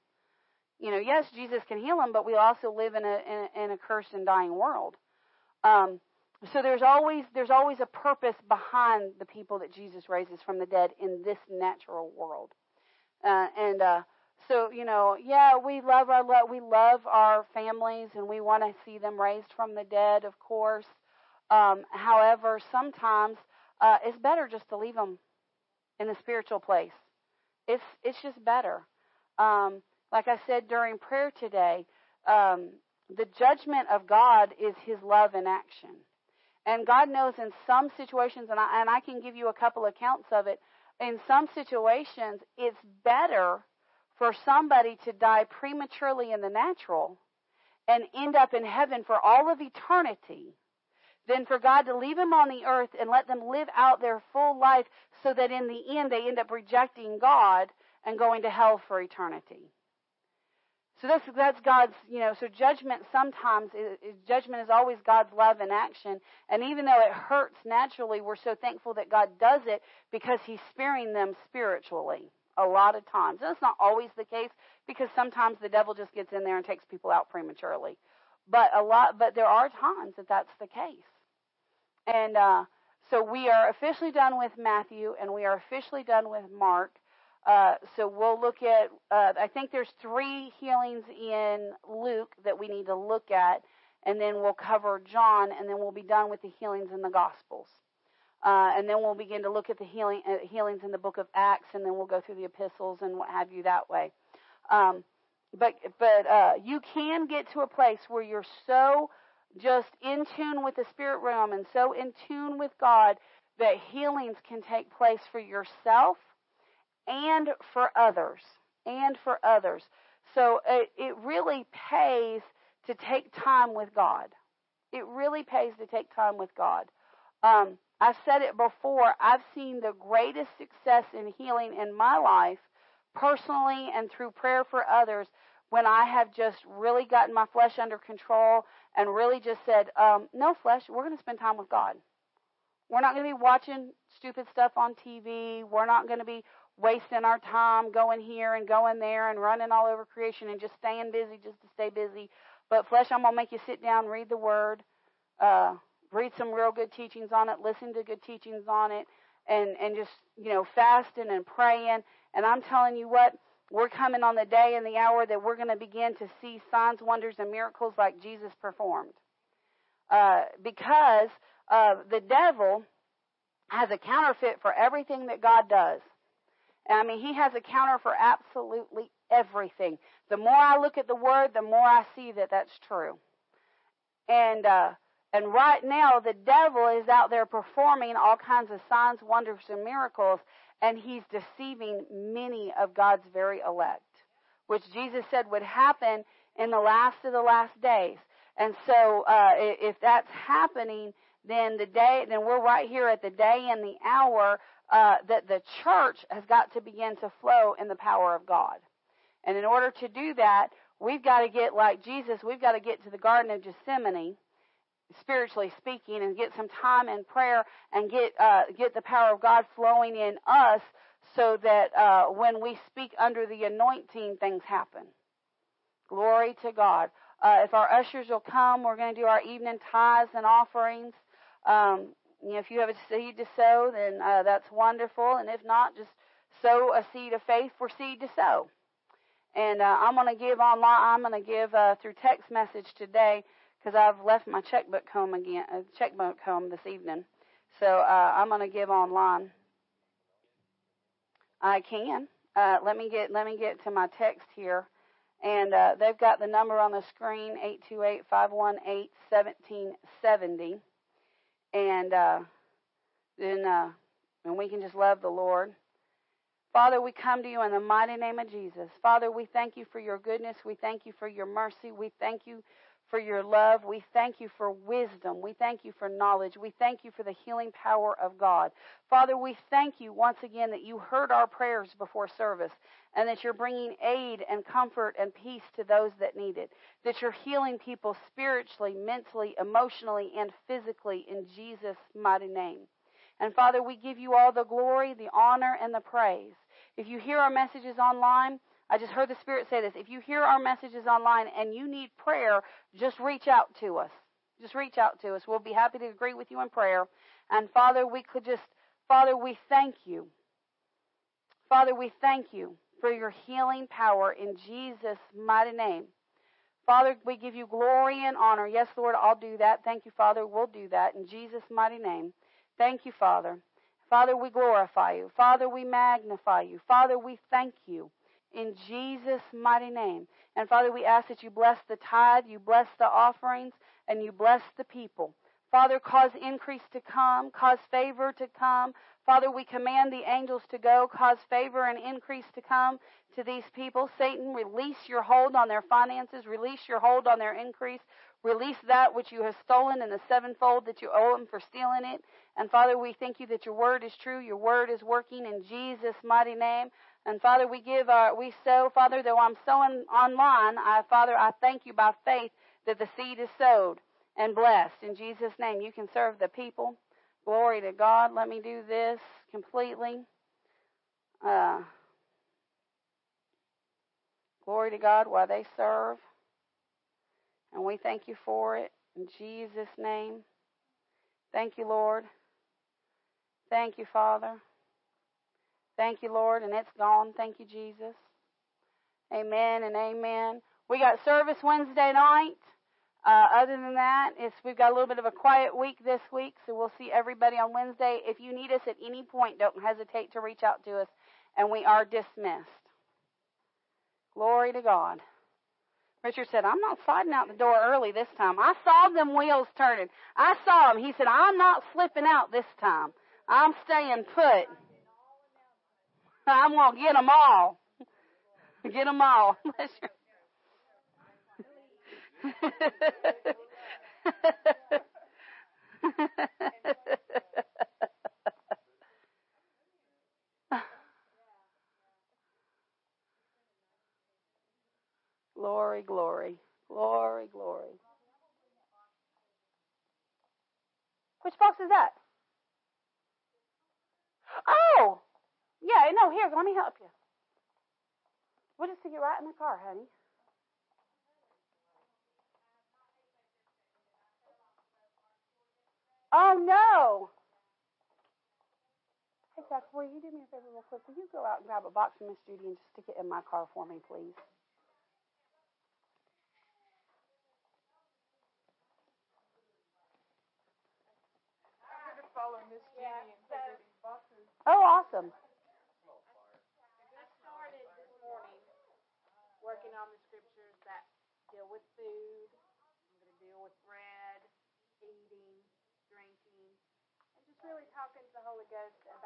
You know, yes, Jesus can heal them, but we also live in a in a, in a cursed and dying world. Um, so there's always there's always a purpose behind the people that Jesus raises from the dead in this natural world. Uh, and uh, so you know, yeah, we love our lo- we love our families and we want to see them raised from the dead, of course. Um, however, sometimes uh, it's better just to leave them in the spiritual place. It's it's just better. Um, like I said during prayer today, um, the judgment of God is His love in action. And God knows in some situations, and I, and I can give you a couple accounts of it, in some situations, it's better for somebody to die prematurely in the natural and end up in heaven for all of eternity than for God to leave them on the earth and let them live out their full life so that in the end they end up rejecting God and going to hell for eternity. So that's that's God's, you know. So judgment sometimes is, is, judgment is always God's love in action, and even though it hurts naturally, we're so thankful that God does it because He's sparing them spiritually a lot of times. And that's not always the case because sometimes the devil just gets in there and takes people out prematurely. But a lot, but there are times that that's the case, and uh, so we are officially done with Matthew, and we are officially done with Mark. Uh, so we'll look at, uh, I think there's three healings in Luke that we need to look at, and then we'll cover John, and then we'll be done with the healings in the Gospels. Uh, and then we'll begin to look at the healing, uh, healings in the book of Acts, and then we'll go through the epistles and what have you that way. Um, but but uh, you can get to a place where you're so just in tune with the spirit realm and so in tune with God that healings can take place for yourself and for others. And for others. So it, it really pays to take time with God. It really pays to take time with God. Um, I've said it before. I've seen the greatest success in healing in my life, personally and through prayer for others, when I have just really gotten my flesh under control and really just said, um, no flesh, we're going to spend time with God. We're not going to be watching stupid stuff on TV. We're not going to be wasting our time going here and going there and running all over creation and just staying busy just to stay busy. But flesh, I'm to make you sit down, read the word, uh, read some real good teachings on it, listen to good teachings on it, and, and just, you know, fasting and praying. And I'm telling you what, we're coming on the day and the hour that we're to begin to see signs, wonders, and miracles like Jesus performed. Uh, because uh, the devil has a counterfeit for everything that God does. I mean, he has a counter for absolutely everything. The more I look at the word, the more I see that that's true. And uh, and right now, the devil is out there performing all kinds of signs, wonders, and miracles, and he's deceiving many of God's very elect, which Jesus said would happen in the last of the last days. And so, uh, if that's happening, then the day, then we're right here at the day and the hour uh, that the church has got to begin to flow in the power of God. And in order to do that, we've got to get like Jesus. We've got to get to the Garden of Gethsemane spiritually speaking, and get some time in prayer and get uh, get the power of God flowing in us, so that uh, when we speak under the anointing, things happen. Glory to God. Uh, if our ushers will come, we're going to do our evening tithes and offerings. Um, you know, if you have a seed to sow, then uh, that's wonderful, and if not, just sow a seed of faith for seed to sow. And uh, I'm going to give online. I'm going to give uh, through text message today because I've left my checkbook home again, uh, checkbook home this evening. So uh, I'm going to give online. I can. Uh, let me get let me get to my text here, and uh, they've got the number on the screen eight two eight five one eight seventeen seventy, and uh, then uh, and we can just love the Lord. Father, we come to you in the mighty name of Jesus. Father, we thank you for your goodness. We thank you for your mercy. We thank you for your love. We thank you for wisdom. We thank you for knowledge. We thank you for the healing power of God. Father, we thank you once again that you heard our prayers before service and that you're bringing aid and comfort and peace to those that need it. That you're healing people spiritually, mentally, emotionally, and physically in Jesus' mighty name. And Father, we give you all the glory, the honor, and the praise. If you hear our messages online, I just heard the Spirit say this. If you hear our messages online and you need prayer, just reach out to us. Just reach out to us. We'll be happy to agree with you in prayer. And Father, we could just, Father, we thank you. Father, we thank you for your healing power in Jesus' mighty name. Father, we give you glory and honor. Yes, Lord, I'll do that. Thank you, Father. We'll do that in Jesus' mighty name. Thank you, Father. Father, we glorify you. Father, we magnify you. Father, we thank you in Jesus' mighty name. And Father, we ask that you bless the tithe, you bless the offerings, and you bless the people. Father, cause increase to come, cause favor to come. Father, we command the angels to go, cause favor and increase to come to these people. Satan, release your hold on their finances, release your hold on their increase, release that which you have stolen in the sevenfold that you owe them for stealing it. And Father, we thank you that your word is true, your word is working in Jesus' mighty name. And Father, we give our, we sow, Father, though I'm sowing online, I, Father, I thank you by faith that the seed is sowed and blessed. In Jesus' name, you can serve the people. Glory to God. Let me do this completely. Uh, glory to God while they serve. And we thank you for it. In Jesus' name. Thank you, Lord. Thank you, Father. Thank you, Lord, and it's gone. Thank you, Jesus. Amen and amen. We got service Wednesday night. Uh, other than that, it's we've got a little bit of a quiet week this week, so we'll see everybody on Wednesday. If you need us at any point, don't hesitate to reach out to us, and we are dismissed. Glory to God. Richard said, I'm not sliding out the door early this time. I saw them wheels turning. I saw them. He said, I'm not slipping out this time. I'm staying put. I'm going to get them all. Get them all. glory, glory, glory, glory. Which box is that? Oh, yeah, no, here, let me help you. We'll just stick it right in the car, honey. Oh no! Hey Jack, will you do me a favor real quick? Will you go out and grab a box from Miss Judy and just stick it in my car for me, please? I'm going to follow Miss Judy and take her these boxes. Oh, awesome. I started this morning working on the scriptures that deal with food. I'm going to deal with bread, eating, drinking, and just really talking to the Holy Ghost about.